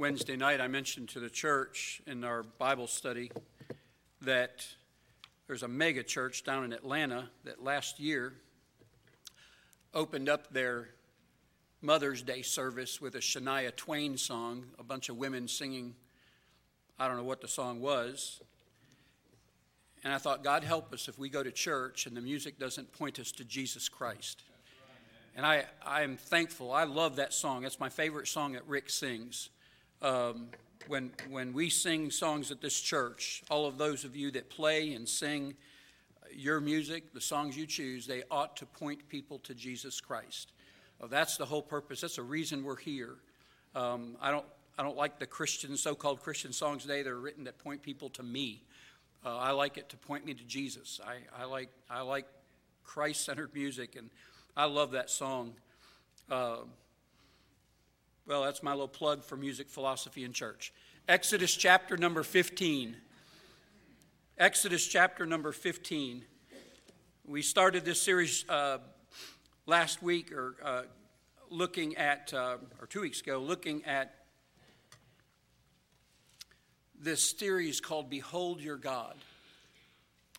Wednesday night, I mentioned to the church in our Bible study that there's a mega church down in Atlanta that last year opened up their Mother's Day service with a Shania Twain song, a bunch of women singing, I don't know what the song was. And I thought, God help us if we go to church and the music doesn't point us to Jesus Christ. And I, I am thankful. I love that song. It's my favorite song that Rick sings. Um, when, when we sing songs at this church, all of those of you that play and sing your music, the songs you choose, they ought to point people to Jesus Christ. Well, that's the whole purpose. That's the reason we're here. Um, I, don't, I don't like the Christian, so called Christian songs today that are written that point people to me. Uh, I like it to point me to Jesus. I, I like, I like Christ centered music, and I love that song. Uh, well, that's my little plug for music, philosophy, and church. Exodus chapter number 15. Exodus chapter number 15. We started this series uh, last week, or uh, looking at, uh, or two weeks ago, looking at this series called Behold Your God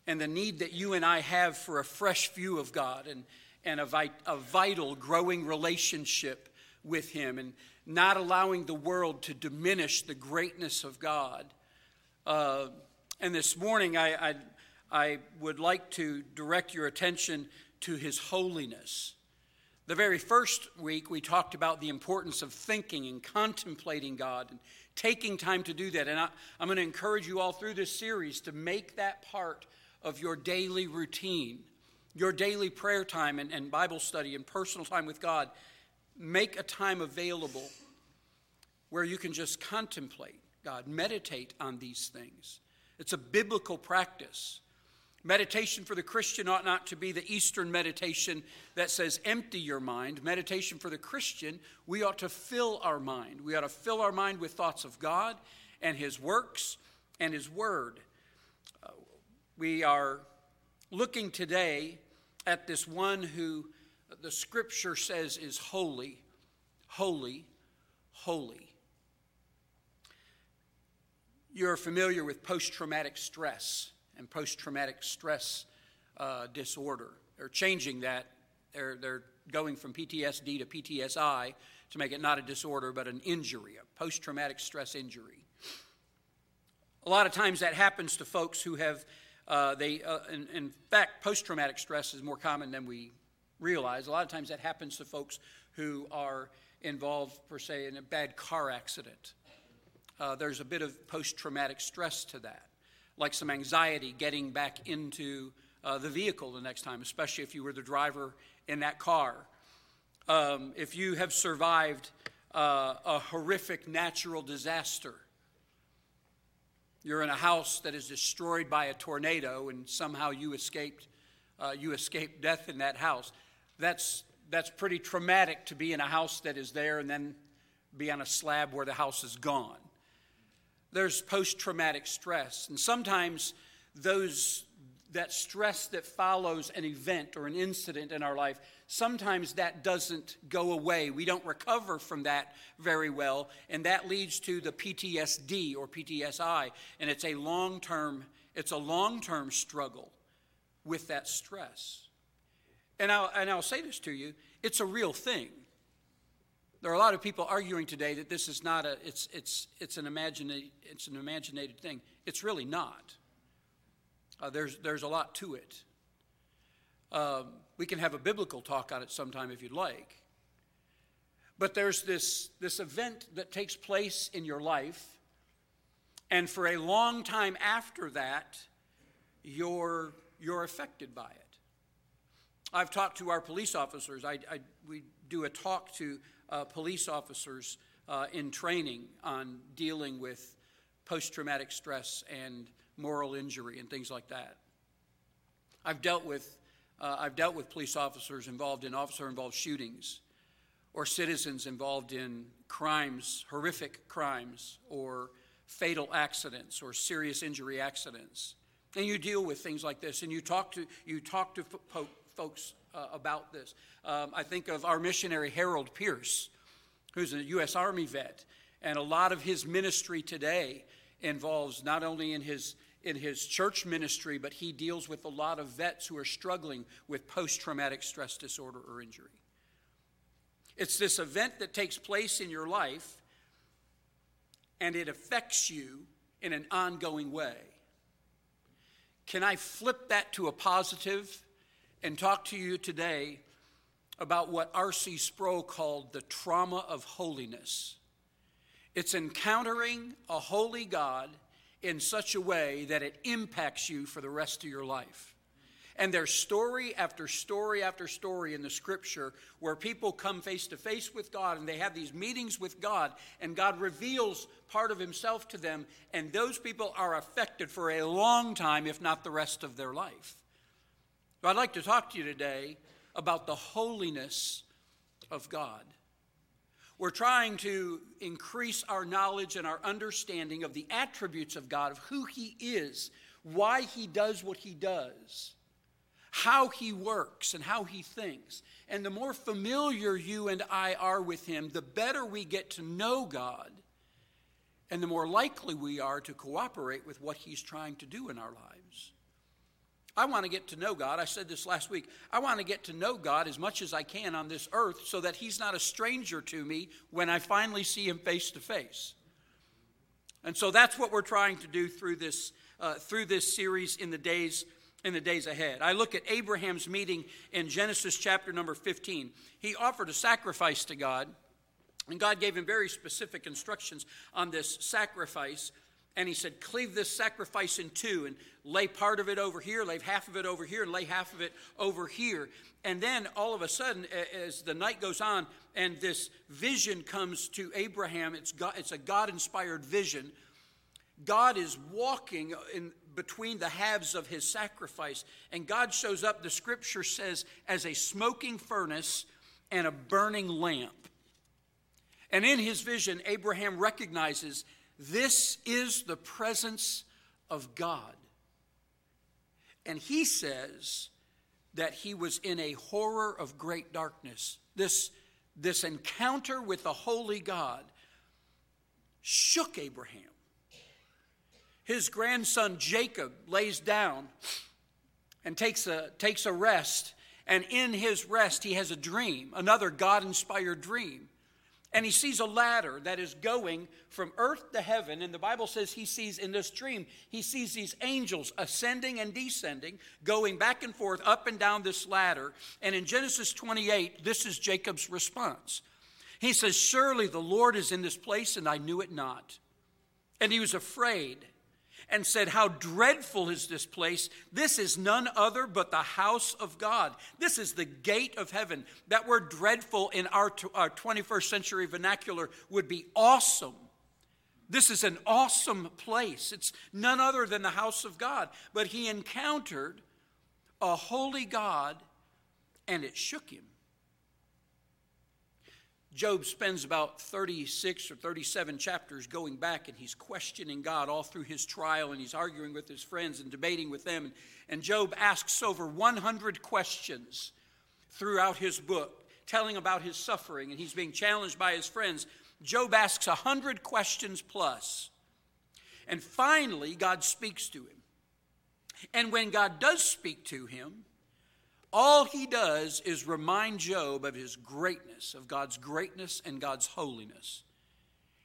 and the need that you and I have for a fresh view of God and, and a, a vital, growing relationship with Him. And not allowing the world to diminish the greatness of God. Uh, and this morning, I, I, I would like to direct your attention to His holiness. The very first week, we talked about the importance of thinking and contemplating God and taking time to do that. And I, am going to encourage you all through this series to make that part of your daily routine, your daily prayer time and, and Bible study and personal time with God make a time available where you can just contemplate God, meditate on these things. It's a biblical practice. Meditation for the Christian ought not to be the Eastern meditation that says empty your mind. Meditation for the Christian, we ought to fill our mind. We ought to fill our mind with thoughts of God and His works and His Word. Uh, we are looking today at this one who the scripture says is holy, holy, holy. You're familiar with post traumatic stress and post traumatic stress uh, disorder. They're changing that. They're, they're going from PTSD to PTSI to make it not a disorder but an injury, a post traumatic stress injury. A lot of times that happens to folks who have, uh, they, uh, in, in fact, post traumatic stress is more common than we realize. A lot of times that happens to folks who are involved, per se, in a bad car accident. Uh, there's a bit of post traumatic stress to that, like some anxiety getting back into uh, the vehicle the next time, especially if you were the driver in that car. Um, if you have survived uh, a horrific natural disaster, you're in a house that is destroyed by a tornado and somehow you escaped, uh, you escaped death in that house that's, that's pretty traumatic to be in a house that is there and then be on a slab where the house is gone. There's post traumatic stress, and sometimes those, that stress that follows an event or an incident in our life, sometimes that doesn't go away. We don't recover from that very well, and that leads to the PTSD or PTSI, and it's a long term it's a long term struggle with that stress. And I'll, and I'll say this to you it's a real thing. There are a lot of people arguing today that this is not a, it's, it's, it's, an, imagina- it's an imaginated thing. It's really not. Uh, there's, there's a lot to it. Um, we can have a biblical talk on it sometime if you'd like. But there's this, this event that takes place in your life, and for a long time after that, you're, you're affected by it. I've talked to our police officers. I, I we do a talk to uh, police officers uh, in training on dealing with post traumatic stress and moral injury and things like that. I've dealt with, uh, I've dealt with police officers involved in officer involved shootings or citizens involved in crimes, horrific crimes, or fatal accidents or serious injury accidents. And you deal with things like this, and you talk to, you talk to folks uh, about this. Um, I think of our missionary Harold Pierce, who's a U.S. Army vet, And a lot of his ministry today involves not only in his in his church ministry, but he deals with a lot of vets who are struggling with post traumatic stress disorder or injury. It's this event that takes place in your life, and it affects you in an ongoing way. Can I flip that to a positive and talk to you today about what R.C. Sproul called the trauma of holiness? It's encountering a holy God in such a way that it impacts you for the rest of your life. And there's story after story after story in the scripture where people come face to face with God and they have these meetings with God, and God reveals part of Himself to them, and those people are affected for a long time, if not the rest of their life. I'd like to talk to you today about the holiness of God. We're trying to increase our knowledge and our understanding of the attributes of God, of who He is, why He does what He does, how He works, and how He thinks. And the more familiar you and I are with Him, the better we get to know God, and the more likely we are to cooperate with what He's trying to do in our lives. I want to get to know God. I said this last week. I want to get to know God as much as I can on this earth so that He's not a stranger to me when I finally see Him face to face. And so that's what we're trying to do through this, uh, through this series in the days in the days ahead. I look at Abraham's meeting in Genesis chapter number 15. He offered a sacrifice to God, and God gave him very specific instructions on this sacrifice and he said, Cleave this sacrifice in two and lay part of it over here, lay half of it over here, and lay half of it over here. And then all of a sudden, as the night goes on, and this vision comes to Abraham, it's, God, it's a God inspired vision. God is walking in between the halves of his sacrifice, and God shows up, the scripture says, as a smoking furnace and a burning lamp. And in his vision, Abraham recognizes this is the presence of God. And he says that he was in a horror of great darkness. This, this encounter with the holy God shook Abraham. His grandson Jacob lays down and takes a, takes a rest. And in his rest, he has a dream, another God inspired dream. And he sees a ladder that is going from earth to heaven. And the Bible says he sees in this dream, he sees these angels ascending and descending, going back and forth up and down this ladder. And in Genesis 28, this is Jacob's response. He says, Surely the Lord is in this place, and I knew it not. And he was afraid and said, How dreadful is this place! This is none other but the house of God. This is the gate of heaven. That word dreadful in our, our uh, 21st century vernacular would be awesome. This is an awesome place. It's none other than the house of God. But he encountered a holy God and it shook him. Job spends about 36 or 37 chapters going back and he's questioning God all through his trial and he's arguing with his friends and debating with them. And Job asks over 100 questions throughout his book, telling about his suffering, and he's being challenged by his friends. Job asks 100 questions plus. And finally, God speaks to him. And when God does speak to him, all he does is remind Job of his greatness, of God's greatness and God's holiness.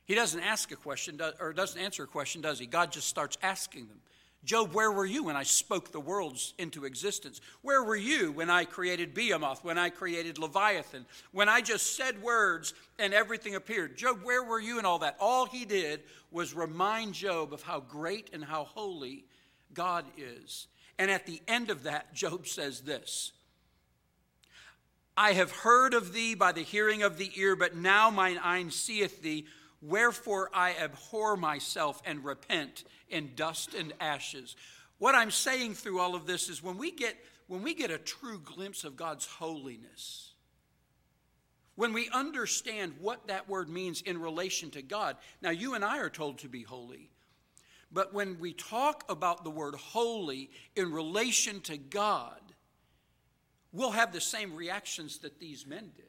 He doesn't ask a question or doesn't answer a question, does he? God just starts asking them. Job, where were you when I spoke the worlds into existence? Where were you when I created Behemoth, when I created Leviathan, when I just said words and everything appeared? Job, where were you in all that? All he did was remind Job of how great and how holy God is. And at the end of that, Job says this I have heard of thee by the hearing of the ear, but now mine eye seeth thee. Wherefore I abhor myself and repent in dust and ashes. What I'm saying through all of this is when we get, when we get a true glimpse of God's holiness, when we understand what that word means in relation to God, now you and I are told to be holy. But when we talk about the word holy in relation to God, we'll have the same reactions that these men did.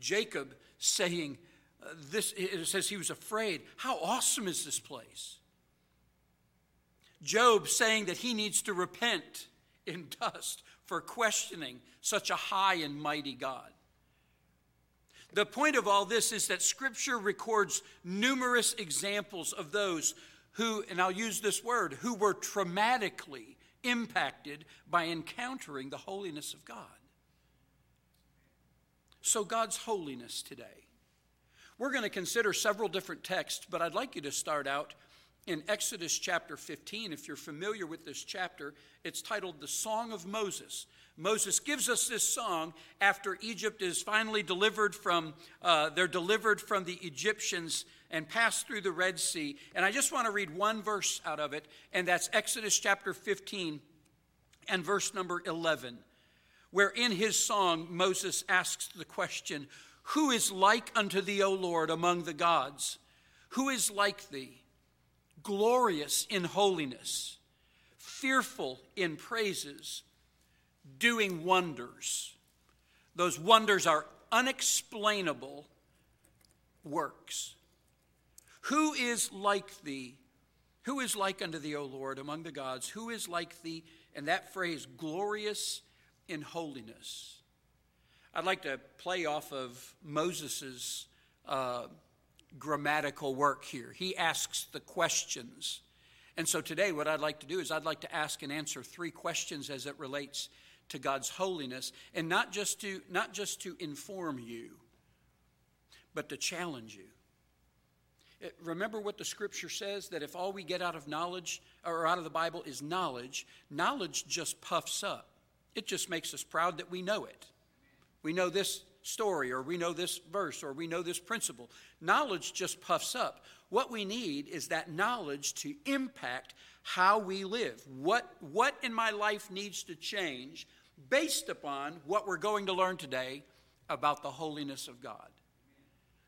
Jacob saying, uh, this, it says he was afraid. How awesome is this place? Job saying that he needs to repent in dust for questioning such a high and mighty God. The point of all this is that Scripture records numerous examples of those who, and I'll use this word, who were traumatically impacted by encountering the holiness of God. So, God's holiness today. We're going to consider several different texts, but I'd like you to start out in Exodus chapter 15. If you're familiar with this chapter, it's titled The Song of Moses. Moses gives us this song after Egypt is finally delivered from, uh, they're delivered from the Egyptians and pass through the Red Sea. And I just want to read one verse out of it, and that's Exodus chapter 15 and verse number 11, where in his song Moses asks the question, Who is like unto thee, O Lord, among the gods? Who is like thee? Glorious in holiness, fearful in praises, doing wonders. Those wonders are unexplainable works. Who is like thee? Who is like unto thee, O Lord, among the gods? Who is like thee? And that phrase, glorious in holiness. I'd like to play off of Moses's uh, grammatical work here. He asks the questions. And so today, what I'd like to do is I'd like to ask and answer three questions as it relates to God's holiness, and not just to, not just to inform you, but to challenge you. Eh, remember what the scripture says that if all we get out of knowledge or out of the Bible is knowledge, knowledge just puffs up. It just makes us proud that we know it. We know this story, or we know this verse, or we know this principle. Knowledge just puffs up. What we need is that knowledge to impact how we live. What, what in my life needs to change based upon what we're going to learn today about the holiness of God?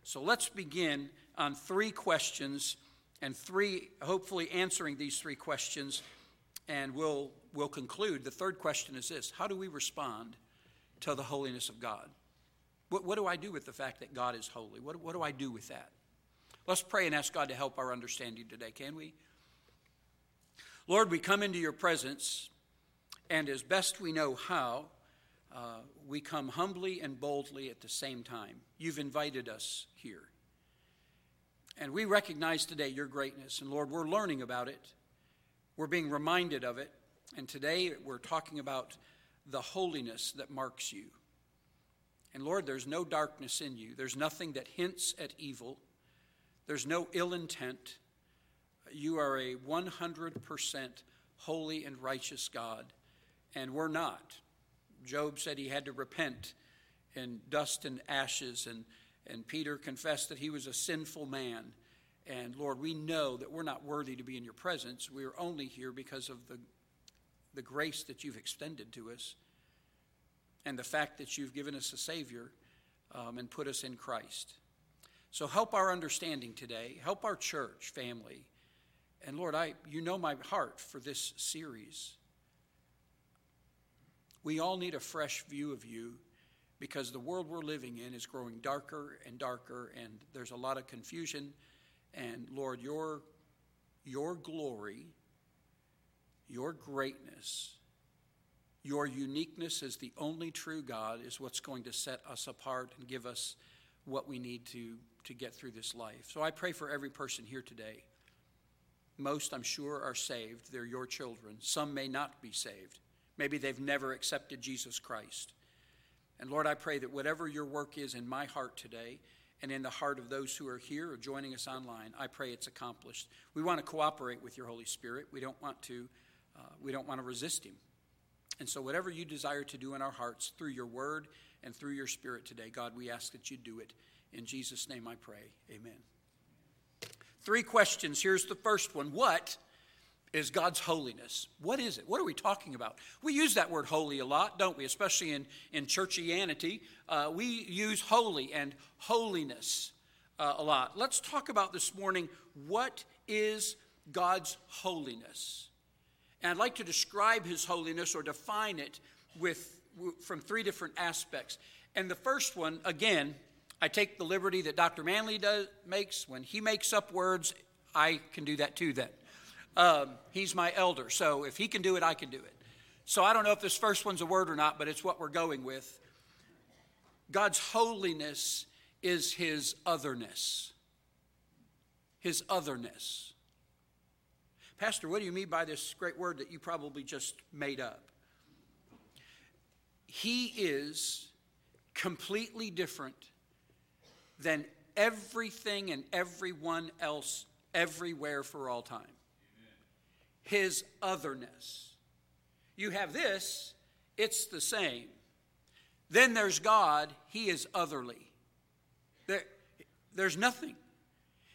So let's begin on three questions and three, hopefully, answering these three questions, and we'll, we'll conclude. The third question is this How do we respond to the holiness of God? What, what do I do with the fact that God is holy? What, what do I do with that? Let's pray and ask God to help our understanding today, can we? Lord, we come into your presence, and as best we know how, uh, we come humbly and boldly at the same time. You've invited us here. And we recognize today your greatness. And Lord, we're learning about it. We're being reminded of it. And today we're talking about the holiness that marks you. And Lord, there's no darkness in you, there's nothing that hints at evil, there's no ill intent. You are a 100% holy and righteous God, and we're not. Job said he had to repent in dust and ashes, and and Peter confessed that he was a sinful man. And Lord, we know that we're not worthy to be in your presence. We are only here because of the, the grace that you've extended to us and the fact that you've given us a Savior um, and put us in Christ. So help our understanding today. Help our church family. And Lord, I, you know my heart for this series. We all need a fresh view of you because the world we're living in is growing darker and darker, and there's a lot of confusion. And Lord, your, your glory, your greatness, your uniqueness as the only true God is what's going to set us apart and give us what we need to, to get through this life. So I pray for every person here today. Most, I'm sure, are saved. They're your children. Some may not be saved. Maybe they've never accepted Jesus Christ. And Lord, I pray that whatever your work is in my heart today and in the heart of those who are here or joining us online, I pray it's accomplished. We want to cooperate with your Holy Spirit. We don't want to, uh, we don't want to resist him. And so, whatever you desire to do in our hearts through your word and through your spirit today, God, we ask that you do it. In Jesus' name I pray. Amen. Three questions. Here's the first one What is God's holiness. What is it? What are we talking about? We use that word holy a lot, don't we? Especially in, in churchianity. Uh, we use holy and holiness uh, a lot. Let's talk about this morning what is God's holiness. And I'd like to describe his holiness or define it with, from three different aspects. And the first one, again, I take the liberty that Dr. Manley does, makes. When he makes up words, I can do that too then. Um, he's my elder, so if he can do it, I can do it. So I don't know if this first one's a word or not, but it's what we're going with. God's holiness is his otherness. His otherness. Pastor, what do you mean by this great word that you probably just made up? He is completely different than everything and everyone else everywhere for all time. His otherness. You have this, it's the same. Then there's God, He is otherly. There, there's nothing.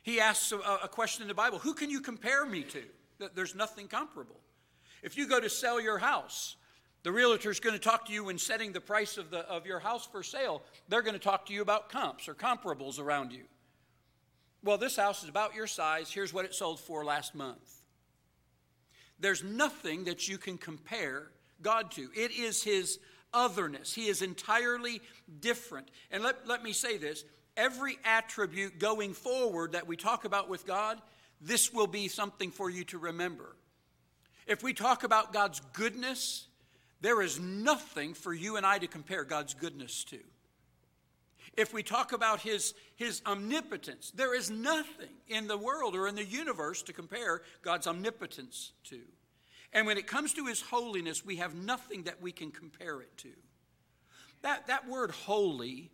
He asks a, a question in the Bible Who can you compare me to? There's nothing comparable. If you go to sell your house, the realtor is going to talk to you when setting the price of, the, of your house for sale. They're going to talk to you about comps or comparables around you. Well, this house is about your size. Here's what it sold for last month. There's nothing that you can compare God to. It is His otherness. He is entirely different. And let, let me say this every attribute going forward that we talk about with God, this will be something for you to remember. If we talk about God's goodness, there is nothing for you and I to compare God's goodness to. If we talk about his, his omnipotence, there is nothing in the world or in the universe to compare God's omnipotence to. And when it comes to his holiness, we have nothing that we can compare it to. That, that word holy,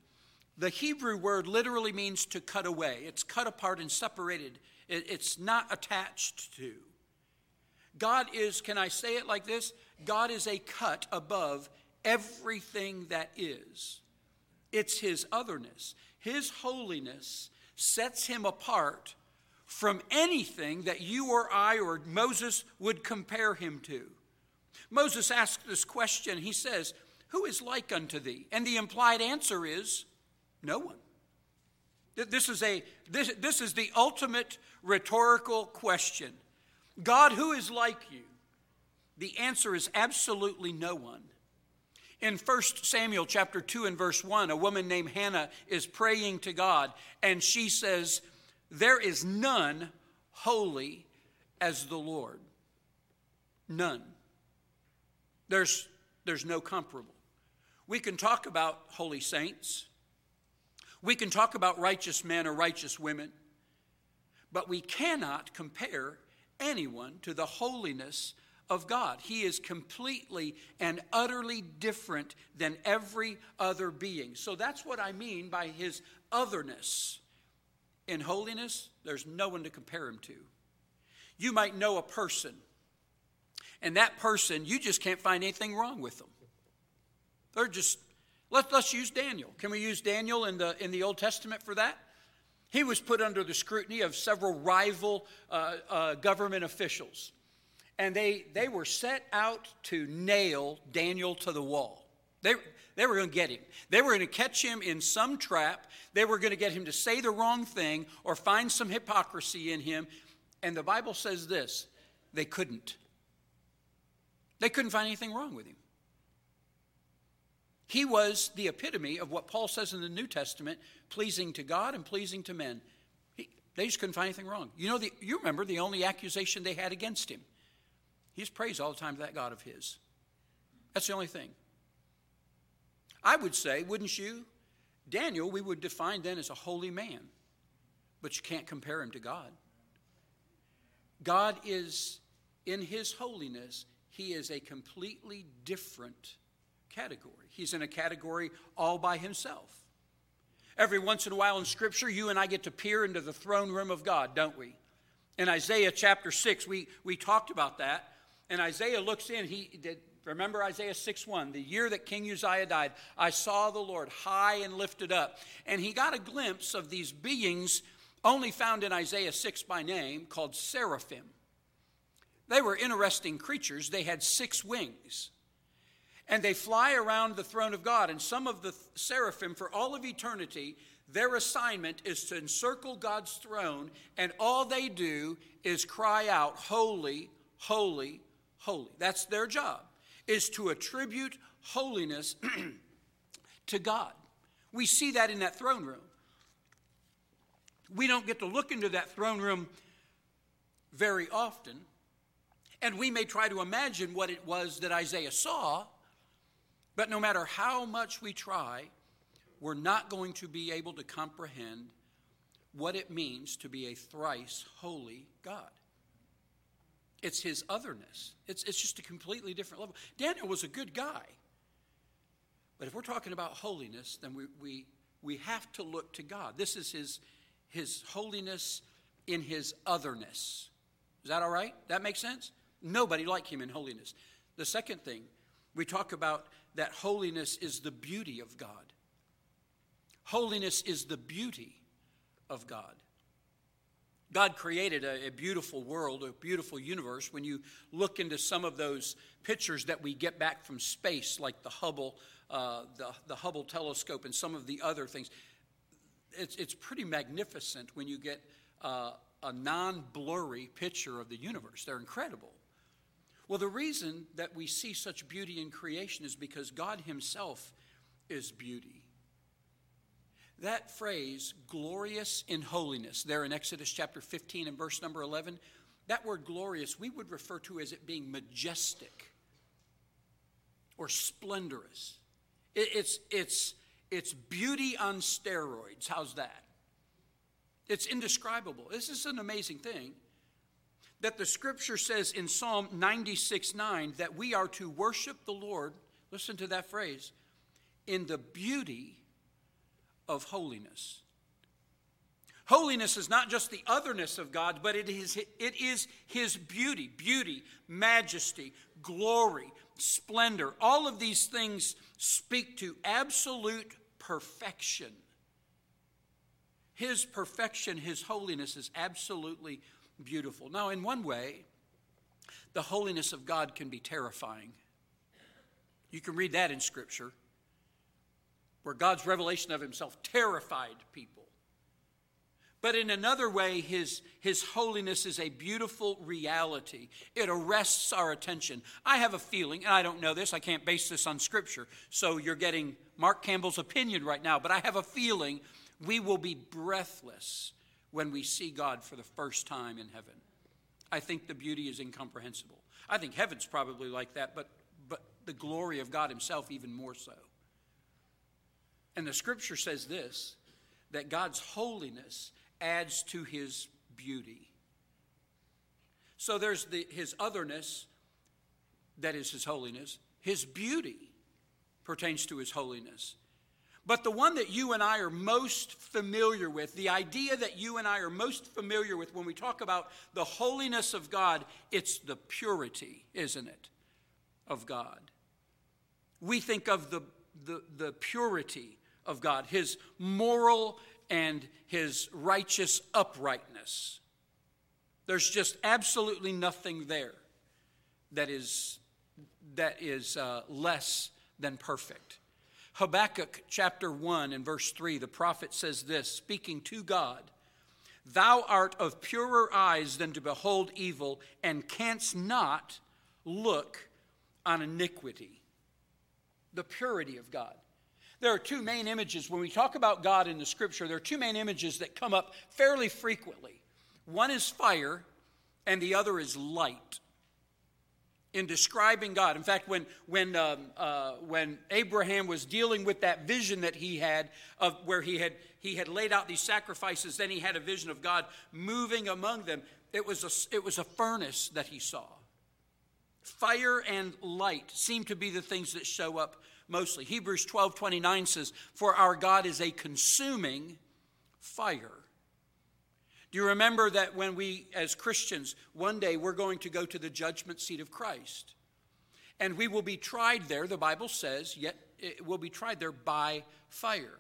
the Hebrew word literally means to cut away. It's cut apart and separated, it, it's not attached to. God is, can I say it like this? God is a cut above everything that is. It's his otherness. His holiness sets him apart from anything that you or I or Moses would compare him to. Moses asked this question. He says, Who is like unto thee? And the implied answer is, No one. This is, a, this, this is the ultimate rhetorical question. God, who is like you? The answer is absolutely no one. In 1 Samuel chapter 2 and verse 1, a woman named Hannah is praying to God, and she says, there is none holy as the Lord. None. There's, there's no comparable. We can talk about holy saints. We can talk about righteous men or righteous women. But we cannot compare anyone to the holiness of God. He is completely and utterly different than every other being. So that's what I mean by his otherness. In holiness, there's no one to compare him to. You might know a person, and that person, you just can't find anything wrong with them. They're just, let, let's use Daniel. Can we use Daniel in the, in the Old Testament for that? He was put under the scrutiny of several rival uh, uh, government officials. And they, they were set out to nail Daniel to the wall. They, they were going to get him. They were going to catch him in some trap. They were going to get him to say the wrong thing or find some hypocrisy in him. And the Bible says this they couldn't. They couldn't find anything wrong with him. He was the epitome of what Paul says in the New Testament pleasing to God and pleasing to men. He, they just couldn't find anything wrong. You know, the, you remember the only accusation they had against him. He's praised all the time to that God of his. That's the only thing. I would say, wouldn't you? Daniel, we would define then as a holy man, but you can't compare him to God. God is, in his holiness, he is a completely different category. He's in a category all by himself. Every once in a while in Scripture, you and I get to peer into the throne room of God, don't we? In Isaiah chapter 6, we, we talked about that. And Isaiah looks in, he did Remember Isaiah 6 1, the year that King Uzziah died, I saw the Lord high and lifted up. And he got a glimpse of these beings only found in Isaiah 6 by name called seraphim. They were interesting creatures. They had six wings. And they fly around the throne of God. And some of the seraphim, for all of eternity, their assignment is to encircle God's throne, and all they do is cry out, Holy, holy, holy. That's their job is to attribute holiness to God. We see that in that throne room. We don't get to look into that throne room very often, and we may try to imagine what it was that Isaiah saw, but no matter how much we try, we're not going to be able to comprehend what it means to be a thrice holy God. It's his otherness. It's, it's just a completely different level. Daniel was a good guy. But if we're talking about holiness, then we, we, we have to look to God. This is his, his holiness in his otherness. Is that all right? That makes sense? Nobody like him in holiness. The second thing, we talk about that holiness is the beauty of God. Holiness is the beauty of God. God created a, a, beautiful world, a beautiful universe. When you look into some of those pictures that we get back from space, like the Hubble, uh, the, the Hubble telescope, and some of the other things, it's, it's pretty magnificent when you get uh, a non blurry picture of the universe. They're incredible. Well, the reason that we see such beauty in creation is because God Himself is beauty. That phrase, glorious in holiness, there in Exodus chapter 15 and verse number 11, that word glorious we would refer to as it being majestic or splendorous. it's, it's, it's beauty on steroids. How's that? It's indescribable. This is an amazing thing that the scripture says in Psalm 96 9 that we are to worship the Lord, listen to that phrase, in the beauty of holiness. Holiness is not just the otherness of God, but it is, it is His beauty, beauty, majesty, glory, splendor. All of these things speak to absolute perfection. His perfection, His holiness is absolutely beautiful. Now, in one way, the holiness of God can be terrifying. You can read that in Scripture where God's revelation of himself terrified people. But in another way, his, his holiness is a beautiful reality. It arrests our attention. I have a feeling, and I don't know this, I can't base this on Scripture, so you're getting Mark Campbell's opinion right now, but I have a feeling we will be breathless when we see God for the first time in heaven. I think the beauty is incomprehensible. I think heaven's probably like that, but, but the glory of God Himself even more so. And the scripture says this that God's holiness adds to his beauty. So there's the, his otherness, that is his holiness. His beauty pertains to his holiness. But the one that you and I are most familiar with, the idea that you and I are most familiar with when we talk about the holiness of God, it's the purity, isn't it, of God. We think of the, the, the purity of God, his moral and his righteous uprightness. There's just absolutely nothing there that is, that is uh, less than perfect. Habakkuk chapter 1 and verse 3, the prophet says this, speaking to God Thou art of purer eyes than to behold evil, and canst not look on iniquity. The purity of God there are two main images. When we talk about God in the scripture, there are two main images that come up fairly frequently. One is fire, and the other is light. In describing God, in fact, when when um, uh, when Abraham was dealing with that vision that he had of where he had he had laid out these sacrifices, then he had a vision of God moving among them. It was a it was a furnace that he saw. Fire and light seem to be the things that show up mostly. Hebrews 12 29 says, For our God is a consuming fire. Do you remember that when we, as Christians, one day we're going to go to the judgment seat of Christ? And we will be tried there, the Bible says, yet it will be tried there by fire.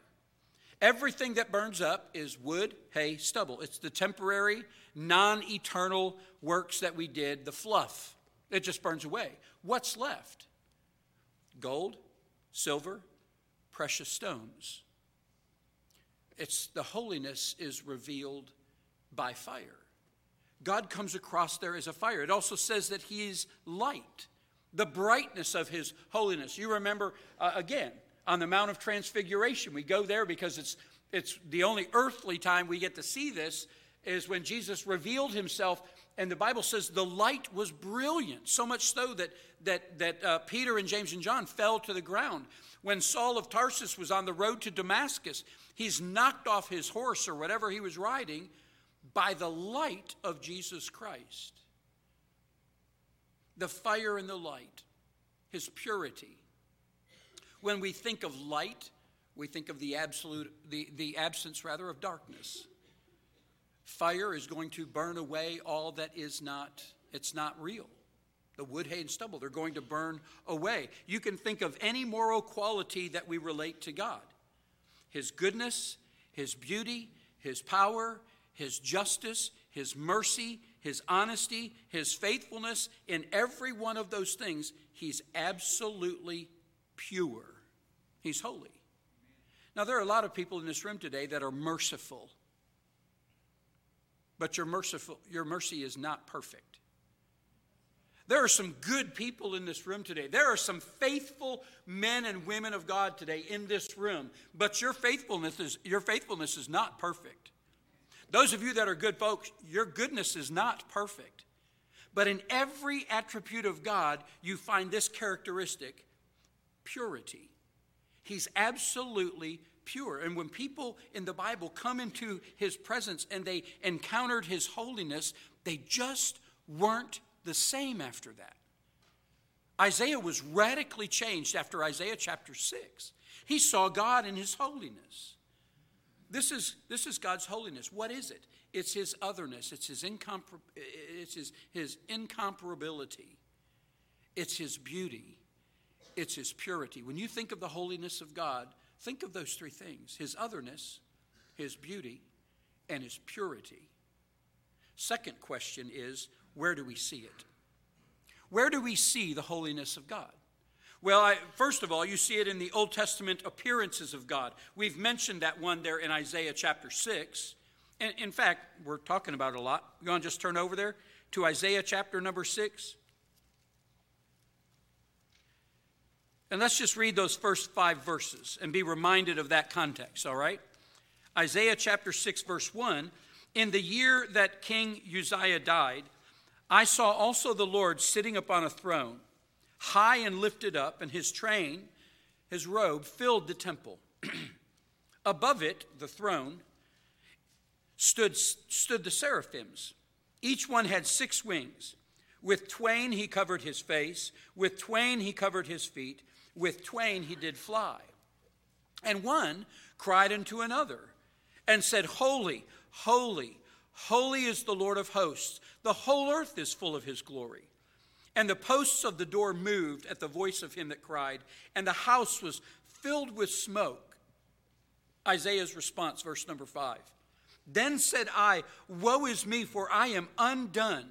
Everything that burns up is wood, hay, stubble. It's the temporary, non eternal works that we did, the fluff. It just burns away. What's left? Gold, silver, precious stones. It's the holiness is revealed by fire. God comes across there as a fire. It also says that He is light, the brightness of His holiness. You remember, uh, again, on the Mount of Transfiguration, we go there because it's It's the only earthly time we get to see this is when Jesus revealed himself, and the Bible says the light was brilliant, so much so that, that, that uh, Peter and James and John fell to the ground. When Saul of Tarsus was on the road to Damascus, he's knocked off his horse or whatever he was riding by the light of Jesus Christ. The fire and the light, his purity. When we think of light, we think of the absolute the, the absence rather of darkness. Fire is going to burn away all that is not, it's not real. The wood, hay, and stubble, they're going to burn away. You can think of any moral quality that we relate to God His goodness, His beauty, His power, His justice, His mercy, His honesty, His faithfulness. In every one of those things, He's absolutely pure. He's holy. Now, there are a lot of people in this room today that are merciful but your, merciful, your mercy is not perfect. There are some good people in this room today. There are some faithful men and women of God today in this room, but your faithfulness is, your faithfulness is not perfect. Those of you that are good folks, your goodness is not perfect. But in every attribute of God, you find this characteristic purity. He's absolutely pure. And when people in the Bible come into his presence and they encountered his holiness, they just weren't the same after that. Isaiah was radically changed after Isaiah chapter 6. He saw God in his holiness. This is, this is God's holiness. What is it? It's his otherness, it's his, incompar- it's his, his incomparability, it's his beauty, it's his purity. When you think of the holiness of God, Think of those three things his otherness, his beauty, and his purity. Second question is where do we see it? Where do we see the holiness of God? Well, I, first of all, you see it in the Old Testament appearances of God. We've mentioned that one there in Isaiah chapter 6. And in fact, we're talking about a lot. You want to just turn over there to Isaiah chapter number 6? And let's just read those first five verses and be reminded of that context, all right? Isaiah chapter 6, verse 1 In the year that King Uzziah died, I saw also the Lord sitting upon a throne, high and lifted up, and his train, his robe, filled the temple. Above it, the throne, stood, stood the seraphims. Each one had six wings. With twain he covered his face, with twain he covered his feet with twain he did fly. And one cried unto another and said, Holy, holy, holy is the Lord of hosts. The whole earth is full of his glory. And the posts of the door moved at the voice of him that cried, and the house was filled with smoke. Isaiah's response, verse number five. Then said I, Woe is me, for I am undone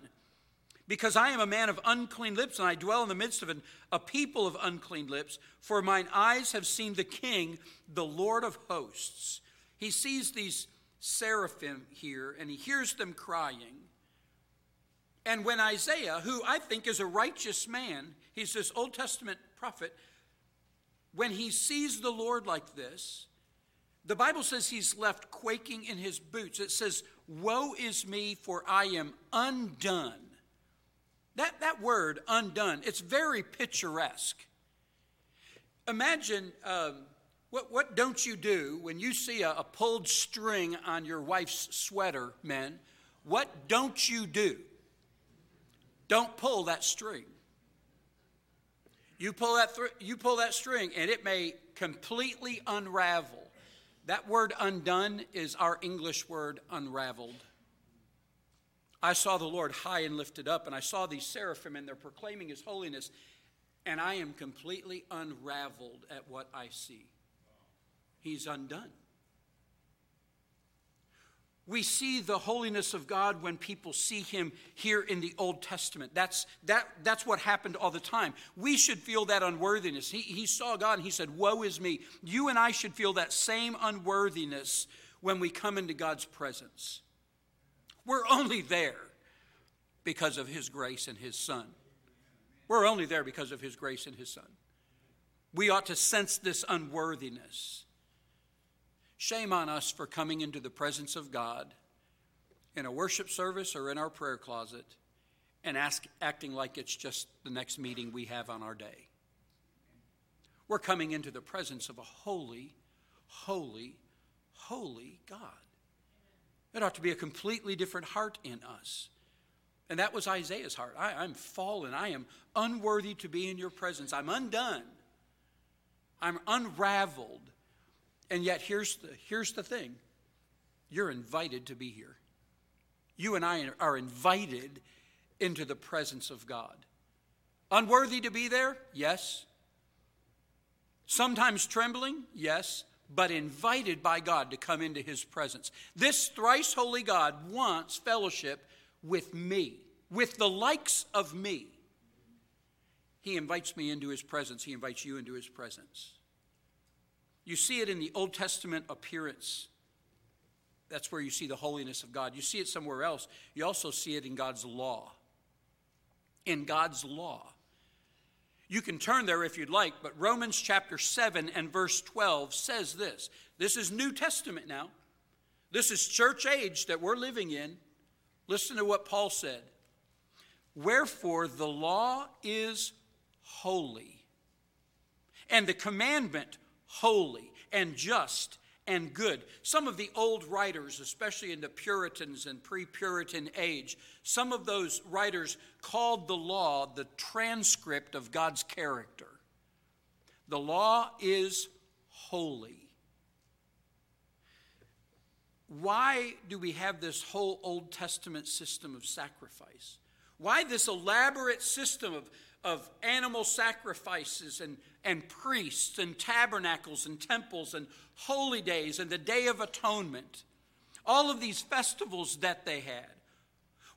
because I am a man of unclean lips, and I dwell in the midst of an, a people of unclean lips, for mine eyes have seen the King, the Lord of hosts. He sees these seraphim here, and he hears them crying. And when Isaiah, who I think is a righteous man, he's this Old Testament prophet, when he sees the Lord like this, the Bible says he's left quaking in his boots. It says, Woe is me, for I am undone that, that word, undone, it's very picturesque. Imagine um, what, what don't you do when you see a, a pulled string on your wife's sweater, men? What don't you do? Don't pull that string. You pull that, th- you pull that string, and it may completely unravel. That word undone is our English word unraveled. I saw the Lord high and lifted up, and I saw these seraphim, and they're proclaiming his holiness, and I am completely unraveled at what I see. He's undone. We see the holiness of God when people see him here in the Old Testament. That's, that, that's what happened all the time. We should feel that unworthiness. He, he saw God and he said, Woe is me. You and I should feel that same unworthiness when we come into God's presence. We're only there because of His grace and His Son. We're only there because of His grace and His Son. We ought to sense this unworthiness. Shame on us for coming into the presence of God in a worship service or in our prayer closet and ask, acting like it's just the next meeting we have on our day. We're coming into the presence of a holy, holy, holy God. It ought to be a completely different heart in us. And that was Isaiah's heart. I, am fallen. I am unworthy to be in your presence. I'm undone. I'm unraveled. And yet, here's the, here's the thing you're invited to be here. You and I are invited into the presence of God. Unworthy to be there? Yes. Sometimes trembling? Yes. But invited by God to come into his presence. This thrice holy God wants fellowship with me, with the likes of me. He invites me into his presence, he invites you into his presence. You see it in the Old Testament appearance. That's where you see the holiness of God. You see it somewhere else. You also see it in God's law. In God's law. You can turn there if you'd like, but Romans chapter 7 and verse 12 says this. This is New Testament now. This is church age that we're living in. Listen to what Paul said. Wherefore the law is holy, and the commandment holy and just and good. Some of the old writers, especially in the Puritans and pre Puritan age, some of those writers called the law the transcript of God's character. The law is holy. Why do we have this whole Old Testament system of sacrifice? Why this elaborate system of, of animal sacrifices and and priests and tabernacles and temples and holy days and the Day of Atonement. All of these festivals that they had.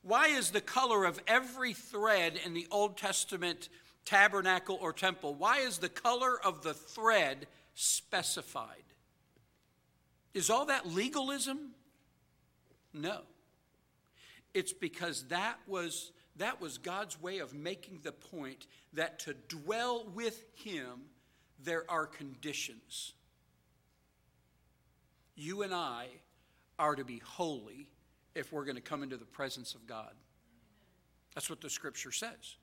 Why is the color of every thread in the Old Testament tabernacle or temple, why is the color of the thread specified? Is all that legalism? No. It's because that was that was God's way of making the point that to dwell with Him, there are conditions. You and I are to be holy if we're going to come into the presence of God. That's what the scripture says.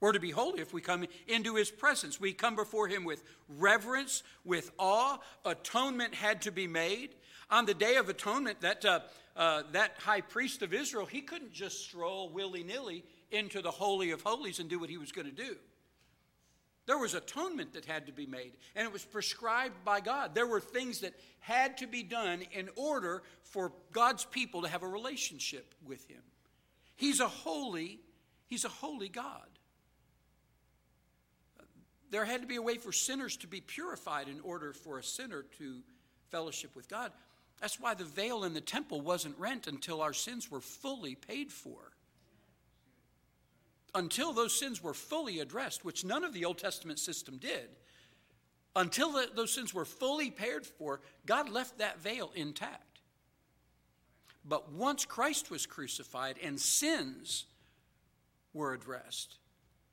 We're to be holy if we come into his presence. We come before him with reverence, with awe. Atonement had to be made. On the day of atonement, that uh, uh, that high priest of Israel, he couldn't just stroll willy nilly into the Holy of Holies and do what he was going to do. There was atonement that had to be made, and it was prescribed by God. There were things that had to be done in order for God's people to have a relationship with him. He's a holy, he's a holy God. There had to be a way for sinners to be purified in order for a sinner to fellowship with God. That's why the veil in the temple wasn't rent until our sins were fully paid for. Until those sins were fully addressed, which none of the Old Testament system did, until the, those sins were fully paid for, God left that veil intact. But once Christ was crucified and sins were addressed,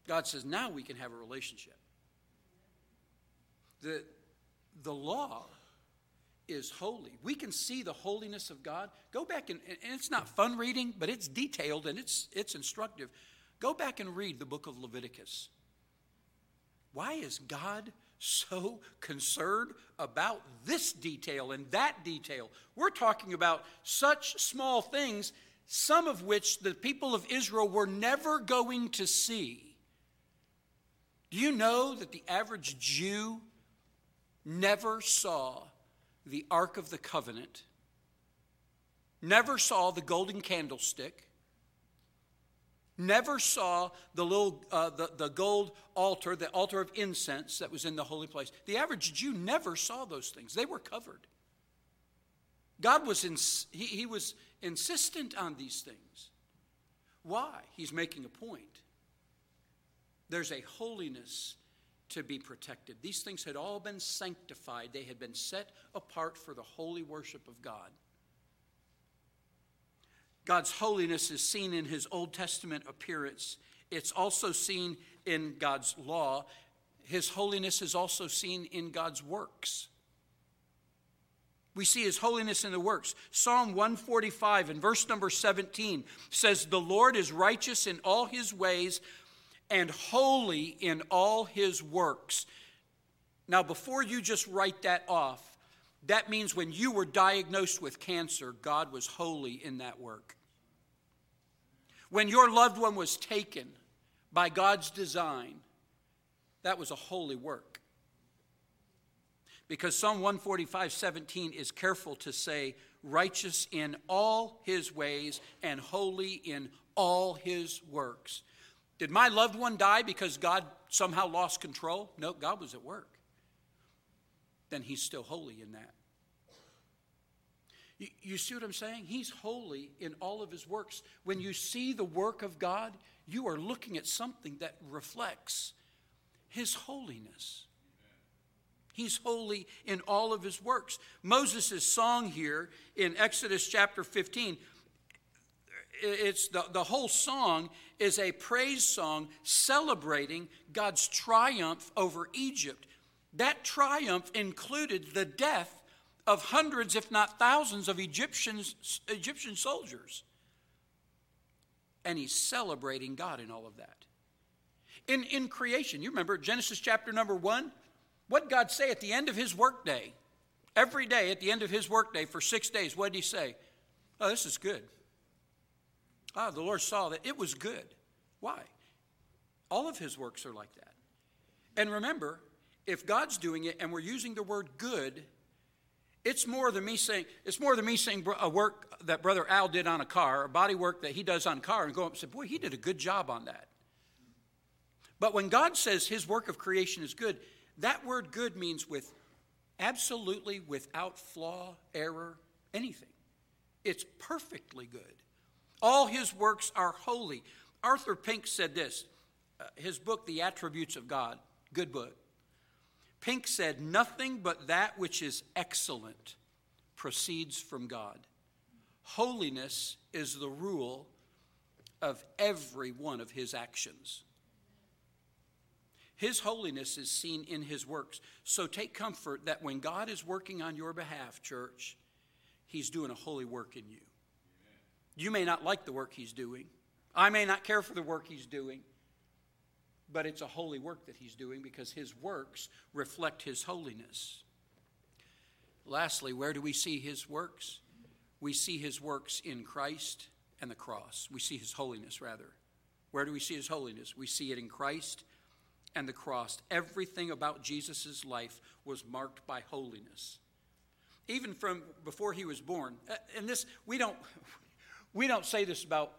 God says, now we can have a relationship. The, the law is holy. We can see the holiness of God. Go back and, and it's not fun reading, but it's detailed and it's, it's instructive. Go back and read the book of Leviticus. Why is God so concerned about this detail and that detail? We're talking about such small things, some of which the people of Israel were never going to see. Do you know that the average Jew never saw the Ark of the Covenant, never saw the golden candlestick, never saw the little uh, the, the gold altar, the altar of incense that was in the holy place. The average Jew never saw those things. They were covered. God was ins- he, he was insistent on these things. Why? He's making a point. There's a holiness to be protected. These things had all been sanctified, they had been set apart for the holy worship of God. God's holiness is seen in his Old Testament appearance, it's also seen in God's law. His holiness is also seen in God's works. We see his holiness in the works. Psalm 145 and verse number 17 says, The Lord is righteous in all his ways and holy in all his works. Now, before you just write that off, that means when you were diagnosed with cancer, God was holy in that work. When your loved one was taken by God's design, that was a holy work. Because Psalm 145 17 is careful to say, righteous in all his ways and holy in all his works. Did my loved one die because God somehow lost control? No, God was at work. Then he's still holy in that. You, see what I'm saying? He's holy in all of his works. When you see the work of God, you are looking at something that reflects his holiness. He's holy in all of his works. Moses' song here in Exodus chapter 15, it's the, the whole song is a praise song celebrating God's triumph over Egypt. That triumph included the death of hundreds, if not thousands, of Egyptians, Egyptian soldiers. And he's celebrating God in all of that. In, in creation, you remember Genesis chapter number one? What God say at the end of his workday? Every day at the end of his workday for six days, what did he say? Oh, this is good. Ah, the Lord saw that it was good. Why? All of his works are like that. And remember, if God's doing it and we're using the word good, it's more than me saying, it's more than me saying a work that Brother Al did on a car, a body work that he does on a car, and go up and say, boy, he did a good job on that. But when God says his work of creation is good, that word good means with absolutely without flaw, error, anything. It's perfectly good. All his works are holy. Arthur Pink said this, uh, his book, The Attributes of God, good book. Pink said, Nothing but that which is excellent proceeds from God. Holiness is the rule of every one of his actions. His holiness is seen in his works. So take comfort that when God is working on your behalf, church, he's doing a holy work in you. You may not like the work he's doing. I may not care for the work he's doing but it's a holy work that he's doing because his works reflect his holiness. Lastly, where do we see his works? We see his works in Christ and the cross. We see his holiness, rather. Where do we see his holiness? We see it in Christ and the cross. Everything about Jesus' life was marked by holiness. Even from before he was born. And this, we don't, we don't say this about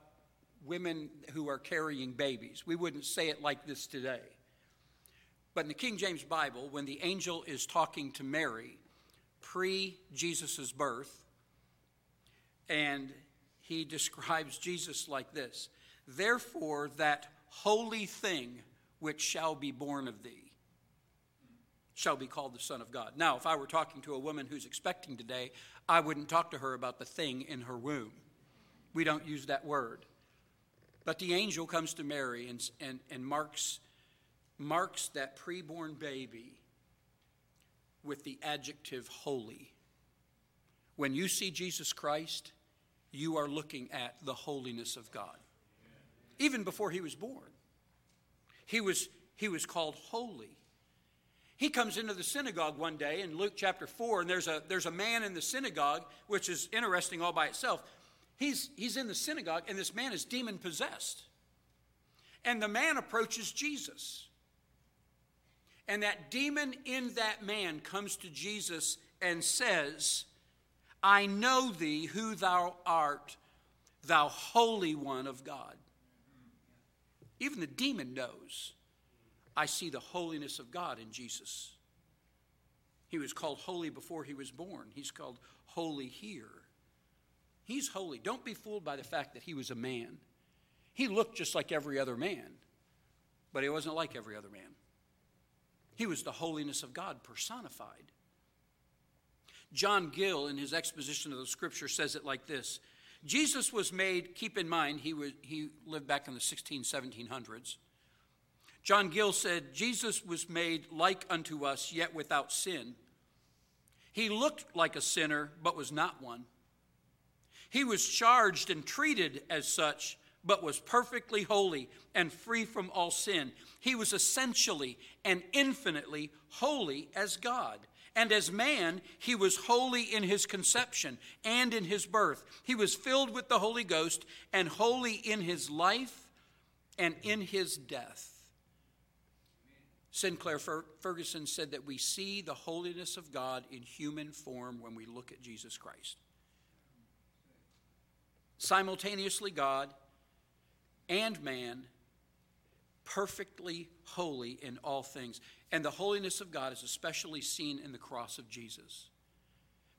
women who are carrying babies. We wouldn't say it like this today. But in the King James Bible, when the angel is talking to Mary pre Jesus' birth, and he describes Jesus like this Therefore, that holy thing which shall be born of thee shall be called the Son of God. Now, if I were talking to a woman who's expecting today, I wouldn't talk to her about the thing in her womb. We don't use that word. But the angel comes to Mary and, and, and marks, marks that preborn baby with the adjective holy. When you see Jesus Christ, you are looking at the holiness of God. Even before he was born, he was, he was called holy. He comes into the synagogue one day in Luke chapter 4, and there's a, there's a man in the synagogue, which is interesting all by itself. He's, he's in the synagogue, and this man is demon possessed. And the man approaches Jesus. And that demon in that man comes to Jesus and says, I know thee who thou art, thou Holy One of God. Even the demon knows. I see the holiness of God in Jesus. He was called holy before he was born, he's called holy here. He's holy. Don't be fooled by the fact that he was a man. He looked just like every other man, but he wasn't like every other man. He was the holiness of God personified. John Gill, in his exposition of the scripture, says it like this Jesus was made, keep in mind, he, was, he lived back in the 16, 1700s. John Gill said, Jesus was made like unto us, yet without sin. He looked like a sinner, but was not one. He was charged and treated as such, but was perfectly holy and free from all sin. He was essentially and infinitely holy as God. And as man, he was holy in his conception and in his birth. He was filled with the Holy Ghost and holy in his life and in his death. Sinclair Ferguson said that we see the holiness of God in human form when we look at Jesus Christ. Simultaneously, God and man, perfectly holy in all things. And the holiness of God is especially seen in the cross of Jesus.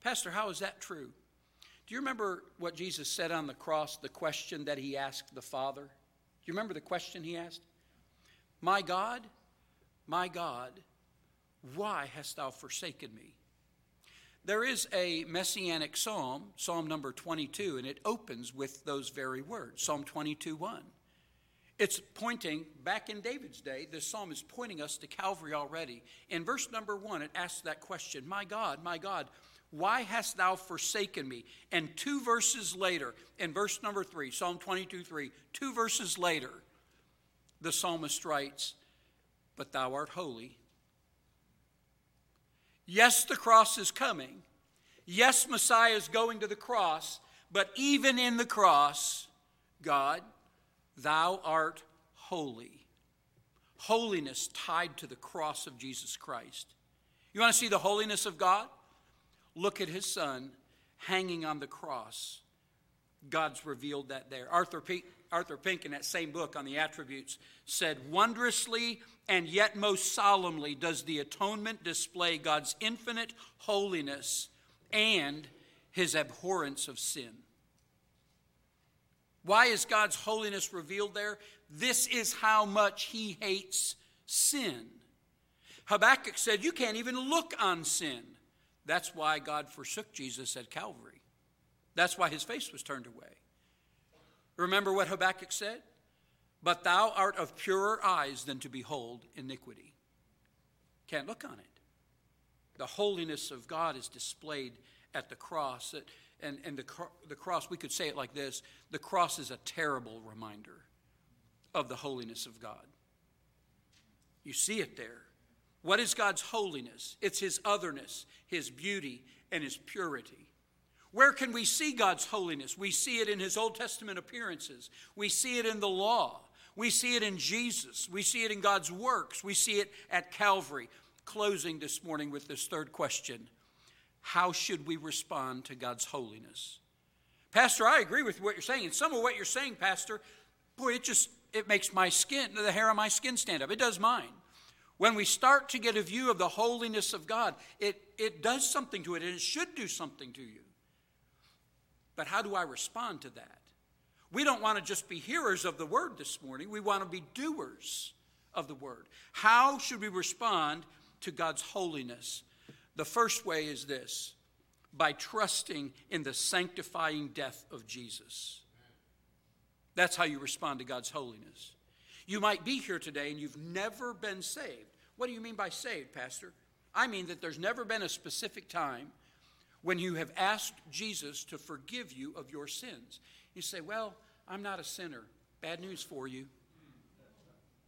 Pastor, how is that true? Do you remember what Jesus said on the cross, the question that he asked the Father? Do you remember the question he asked? My God, my God, why hast thou forsaken me? There is a messianic psalm, Psalm number 22, and it opens with those very words Psalm 22 1. It's pointing back in David's day, this psalm is pointing us to Calvary already. In verse number 1, it asks that question My God, my God, why hast thou forsaken me? And two verses later, in verse number 3, Psalm 22 3, two verses later, the psalmist writes, But thou art holy Yes, the cross is coming. Yes, Messiah is going to the cross. But even in the cross, God, thou art holy. Holiness tied to the cross of Jesus Christ. You want to see the holiness of God? Look at his son hanging on the cross. God's revealed that there. Arthur Pink, Arthur Pink, in that same book on the attributes, said, Wondrously and yet most solemnly does the atonement display God's infinite holiness and his abhorrence of sin. Why is God's holiness revealed there? This is how much he hates sin. Habakkuk said, You can't even look on sin. That's why God forsook Jesus at Calvary. That's why his face was turned away. Remember what Habakkuk said? But thou art of purer eyes than to behold iniquity. Can't look on it. The holiness of God is displayed at the cross. And, and the, the cross, we could say it like this the cross is a terrible reminder of the holiness of God. You see it there. What is God's holiness? It's His otherness, His beauty, and His purity. Where can we see God's holiness? We see it in His Old Testament appearances, we see it in the law. We see it in Jesus. We see it in God's works. We see it at Calvary. Closing this morning with this third question How should we respond to God's holiness? Pastor, I agree with what you're saying. And some of what you're saying, Pastor, boy, it just it makes my skin, the hair on my skin stand up. It does mine. When we start to get a view of the holiness of God, it, it does something to it, and it should do something to you. But how do I respond to that? We don't want to just be hearers of the word this morning. We want to be doers of the word. How should we respond to God's holiness? The first way is this by trusting in the sanctifying death of Jesus. That's how you respond to God's holiness. You might be here today and you've never been saved. What do you mean by saved, Pastor? I mean that there's never been a specific time when you have asked Jesus to forgive you of your sins. You say, Well, I'm not a sinner. Bad news for you.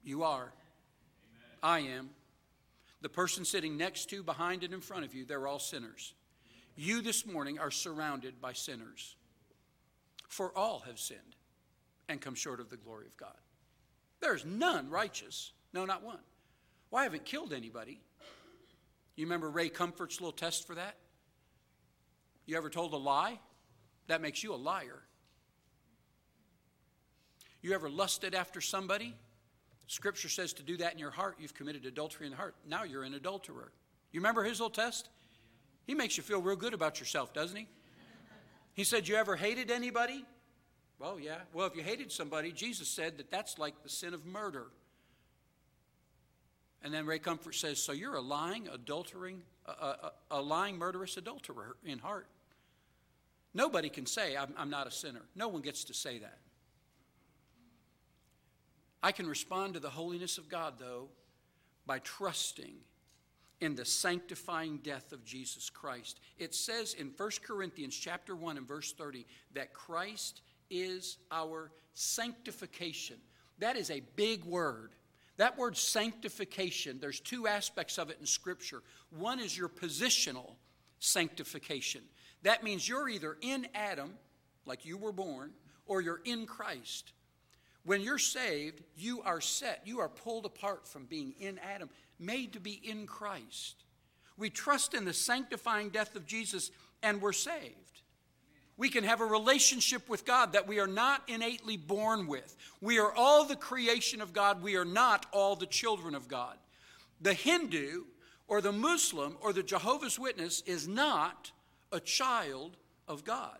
You are. I am. The person sitting next to, behind, and in front of you, they're all sinners. You this morning are surrounded by sinners. For all have sinned and come short of the glory of God. There's none righteous. No, not one. Well, I haven't killed anybody. You remember Ray Comfort's little test for that? You ever told a lie? That makes you a liar. You ever lusted after somebody? Scripture says to do that in your heart, you've committed adultery in the heart. Now you're an adulterer. You remember his little test? He makes you feel real good about yourself, doesn't he? He said, You ever hated anybody? Well, yeah. Well, if you hated somebody, Jesus said that that's like the sin of murder. And then Ray Comfort says, So you're a lying, adultering, a, a, a lying, murderous adulterer in heart. Nobody can say, I'm, I'm not a sinner. No one gets to say that. I can respond to the holiness of God, though, by trusting in the sanctifying death of Jesus Christ. It says in 1 Corinthians chapter 1 and verse 30 that Christ is our sanctification. That is a big word. That word sanctification, there's two aspects of it in Scripture. One is your positional sanctification. That means you're either in Adam, like you were born, or you're in Christ. When you're saved, you are set. You are pulled apart from being in Adam, made to be in Christ. We trust in the sanctifying death of Jesus and we're saved. We can have a relationship with God that we are not innately born with. We are all the creation of God. We are not all the children of God. The Hindu or the Muslim or the Jehovah's Witness is not a child of God.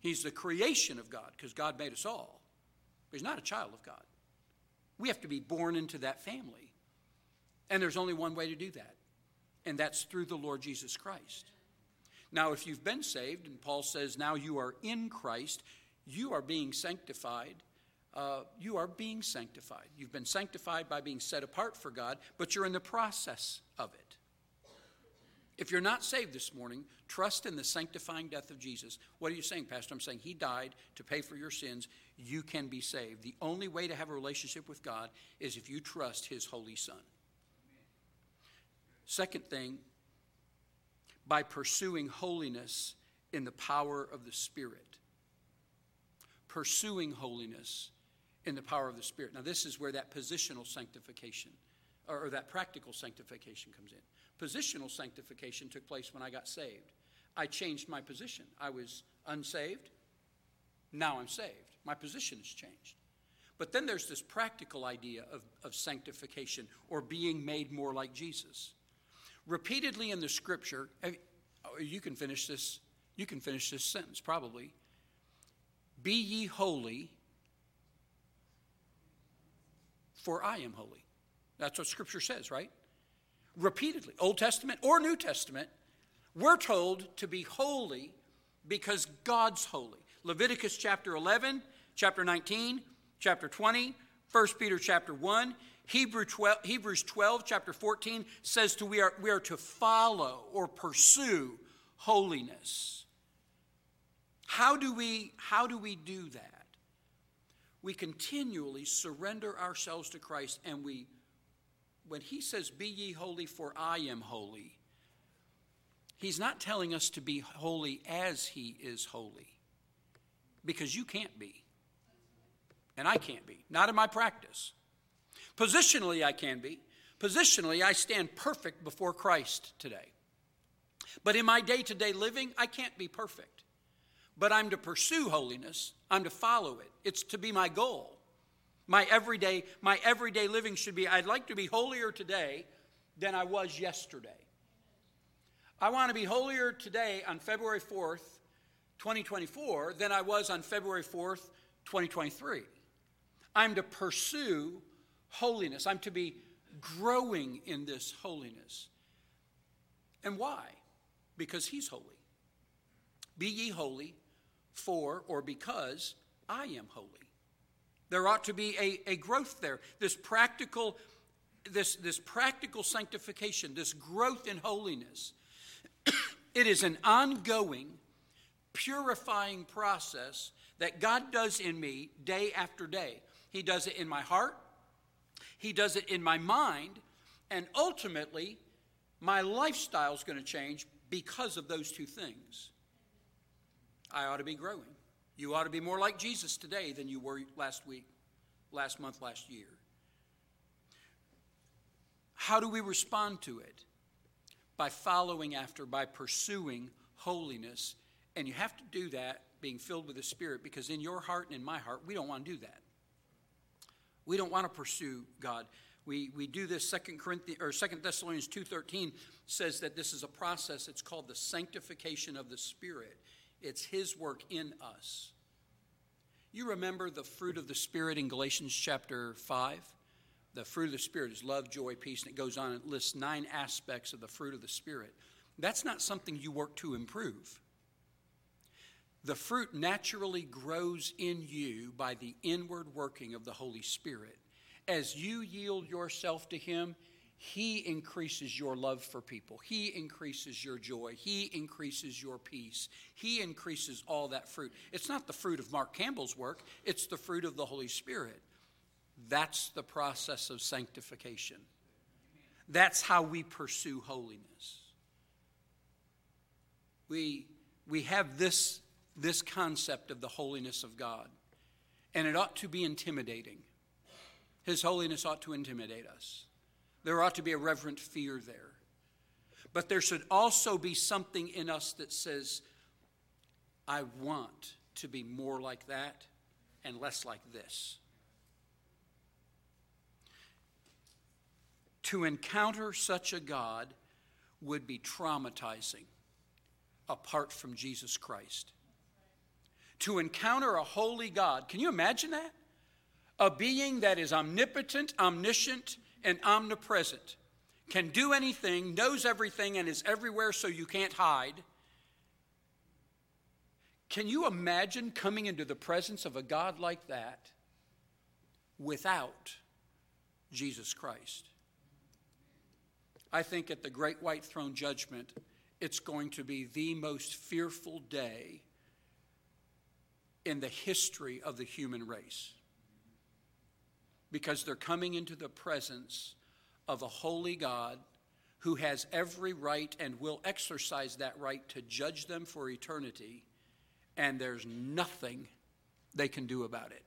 He's the creation of God because God made us all. But he's not a child of God. We have to be born into that family. And there's only one way to do that, and that's through the Lord Jesus Christ. Now, if you've been saved, and Paul says now you are in Christ, you are being sanctified. Uh, you are being sanctified. You've been sanctified by being set apart for God, but you're in the process of it. If you're not saved this morning, trust in the sanctifying death of Jesus. What are you saying, Pastor? I'm saying He died to pay for your sins. You can be saved. The only way to have a relationship with God is if you trust His Holy Son. Second thing, by pursuing holiness in the power of the Spirit. Pursuing holiness in the power of the Spirit. Now, this is where that positional sanctification or, or that practical sanctification comes in. Positional sanctification took place when I got saved. I changed my position. I was unsaved. Now I'm saved. My position has changed. But then there's this practical idea of, of sanctification or being made more like Jesus. Repeatedly in the scripture, uh, oh, you can finish this, you can finish this sentence probably. Be ye holy, for I am holy. That's what scripture says, right? Repeatedly, Old Testament or New Testament, we're told to be holy because God's holy. Leviticus chapter 11, chapter 19, chapter 20, 1 Peter chapter 1, Hebrew 12, Hebrews 12, chapter 14 says to we are, we are to follow or pursue holiness. How do we, how do, we do that? We continually surrender ourselves to Christ and we, when he says, Be ye holy, for I am holy, he's not telling us to be holy as he is holy. Because you can't be. And I can't be. Not in my practice. Positionally, I can be. Positionally, I stand perfect before Christ today. But in my day to day living, I can't be perfect. But I'm to pursue holiness, I'm to follow it. It's to be my goal. My everyday, my everyday living should be I'd like to be holier today than I was yesterday. I want to be holier today on February 4th, 2024, than I was on February 4th, 2023. I'm to pursue holiness. I'm to be growing in this holiness. And why? Because He's holy. Be ye holy, for or because I am holy. There ought to be a, a growth there. This practical, this, this practical sanctification, this growth in holiness. it is an ongoing, purifying process that God does in me day after day. He does it in my heart, he does it in my mind, and ultimately, my lifestyle is going to change because of those two things. I ought to be growing. You ought to be more like Jesus today than you were last week, last month, last year. How do we respond to it? By following after, by pursuing holiness. And you have to do that being filled with the Spirit because in your heart and in my heart, we don't want to do that. We don't want to pursue God. We, we do this Second Corinthians or Second Thessalonians 2:13 says that this is a process. It's called the sanctification of the Spirit. It's His work in us. You remember the fruit of the Spirit in Galatians chapter 5? The fruit of the Spirit is love, joy, peace, and it goes on. It lists nine aspects of the fruit of the Spirit. That's not something you work to improve. The fruit naturally grows in you by the inward working of the Holy Spirit. As you yield yourself to Him, He increases your love for people. He increases your joy. He increases your peace. He increases all that fruit. It's not the fruit of Mark Campbell's work, it's the fruit of the Holy Spirit. That's the process of sanctification. That's how we pursue holiness. We, we have this, this concept of the holiness of God, and it ought to be intimidating. His holiness ought to intimidate us. There ought to be a reverent fear there. But there should also be something in us that says, I want to be more like that and less like this. To encounter such a God would be traumatizing apart from Jesus Christ. To encounter a holy God, can you imagine that? A being that is omnipotent, omniscient, and omnipresent, can do anything, knows everything, and is everywhere so you can't hide. Can you imagine coming into the presence of a God like that without Jesus Christ? I think at the great white throne judgment, it's going to be the most fearful day in the history of the human race because they're coming into the presence of a holy God who has every right and will exercise that right to judge them for eternity, and there's nothing they can do about it.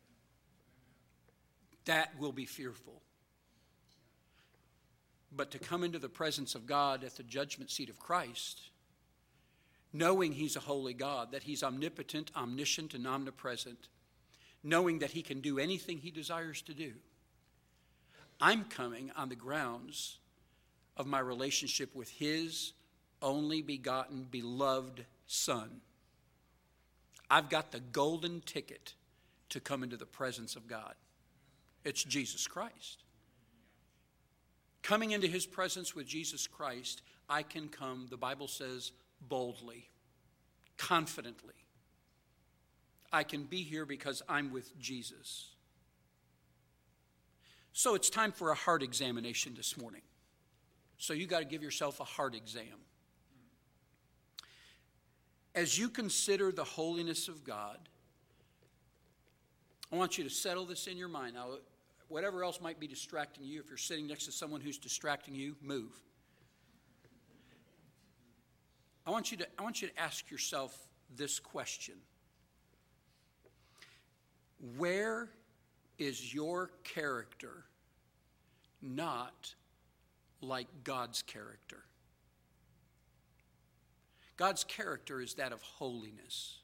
That will be fearful. But to come into the presence of God at the judgment seat of Christ, knowing He's a holy God, that He's omnipotent, omniscient, and omnipresent, knowing that He can do anything He desires to do, I'm coming on the grounds of my relationship with His only begotten, beloved Son. I've got the golden ticket to come into the presence of God. It's Jesus Christ. Coming into his presence with Jesus Christ, I can come, the Bible says, boldly, confidently. I can be here because I'm with Jesus. So it's time for a heart examination this morning. So you got to give yourself a heart exam. As you consider the holiness of God, I want you to settle this in your mind. Now, whatever else might be distracting you, if you're sitting next to someone who's distracting you, move. I want you to, I want you to ask yourself this question Where is your character not like God's character? God's character is that of holiness.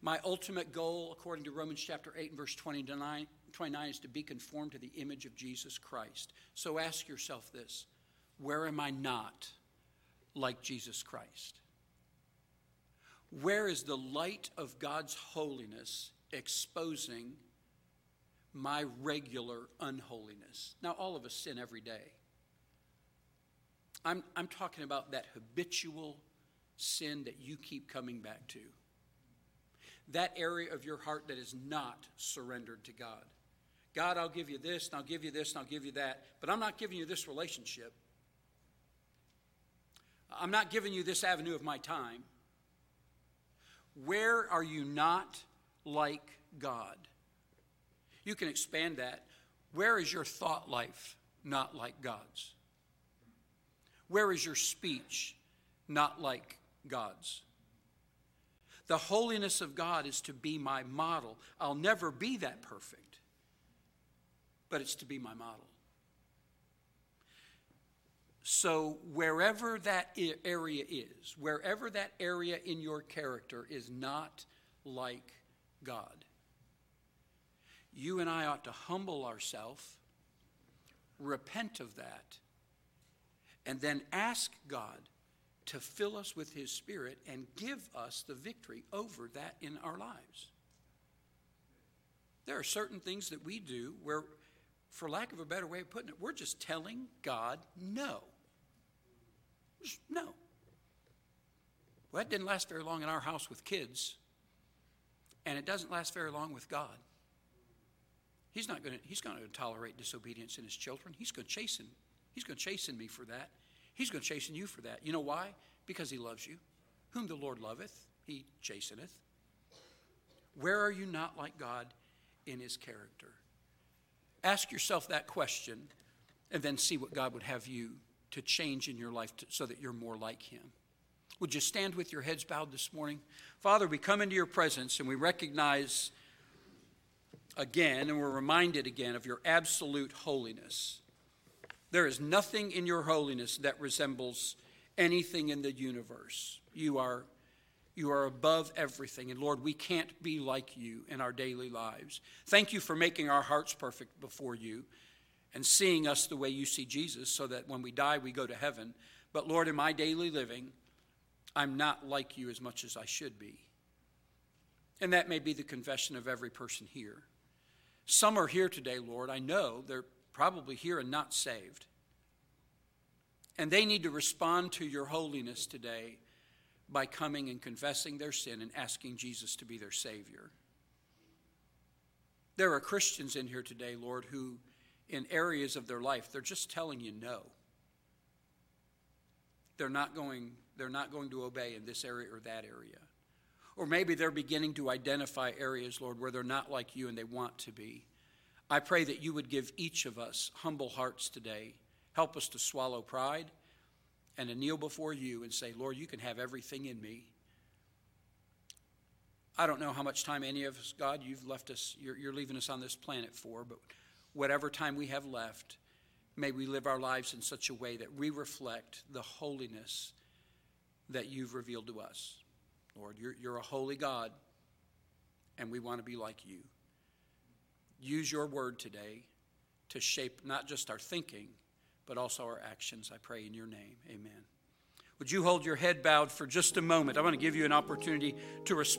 My ultimate goal, according to Romans chapter 8 and verse 29, 29, is to be conformed to the image of Jesus Christ. So ask yourself this where am I not like Jesus Christ? Where is the light of God's holiness exposing my regular unholiness? Now, all of us sin every day. I'm, I'm talking about that habitual sin that you keep coming back to that area of your heart that is not surrendered to God. God, I'll give you this, and I'll give you this, and I'll give you that, but I'm not giving you this relationship. I'm not giving you this avenue of my time. Where are you not like God? You can expand that. Where is your thought life not like God's? Where is your speech not like God's? The holiness of God is to be my model. I'll never be that perfect, but it's to be my model. So, wherever that area is, wherever that area in your character is not like God, you and I ought to humble ourselves, repent of that, and then ask God to fill us with His Spirit and give us the victory over that in our lives. There are certain things that we do where, for lack of a better way of putting it, we're just telling God no. No. Well, that didn't last very long in our house with kids, and it doesn't last very long with God. He's not going to, he's going to tolerate disobedience in his children. He's going to chasten. He's going to chasten me for that. He's going to chasten you for that. You know why? Because he loves you. Whom the Lord loveth, he chasteneth. Where are you not like God in his character? Ask yourself that question and then see what God would have you to change in your life to, so that you're more like him. Would you stand with your heads bowed this morning? Father, we come into your presence and we recognize again and we're reminded again of your absolute holiness. There is nothing in your holiness that resembles anything in the universe. You are you are above everything. And Lord, we can't be like you in our daily lives. Thank you for making our hearts perfect before you and seeing us the way you see Jesus so that when we die, we go to heaven. But Lord, in my daily living, I'm not like you as much as I should be. And that may be the confession of every person here. Some are here today, Lord. I know they're probably here and not saved. And they need to respond to your holiness today by coming and confessing their sin and asking Jesus to be their Savior. There are Christians in here today, Lord, who in areas of their life, they're just telling you no. They're not going, they're not going to obey in this area or that area. Or maybe they're beginning to identify areas, Lord, where they're not like you and they want to be. I pray that you would give each of us humble hearts today. Help us to swallow pride and to kneel before you and say, Lord, you can have everything in me. I don't know how much time any of us, God, you've left us, you're, you're leaving us on this planet for, but whatever time we have left, may we live our lives in such a way that we reflect the holiness that you've revealed to us. Lord, you're, you're a holy God, and we want to be like you. Use your word today to shape not just our thinking, but also our actions. I pray in your name. Amen. Would you hold your head bowed for just a moment? I want to give you an opportunity to respond.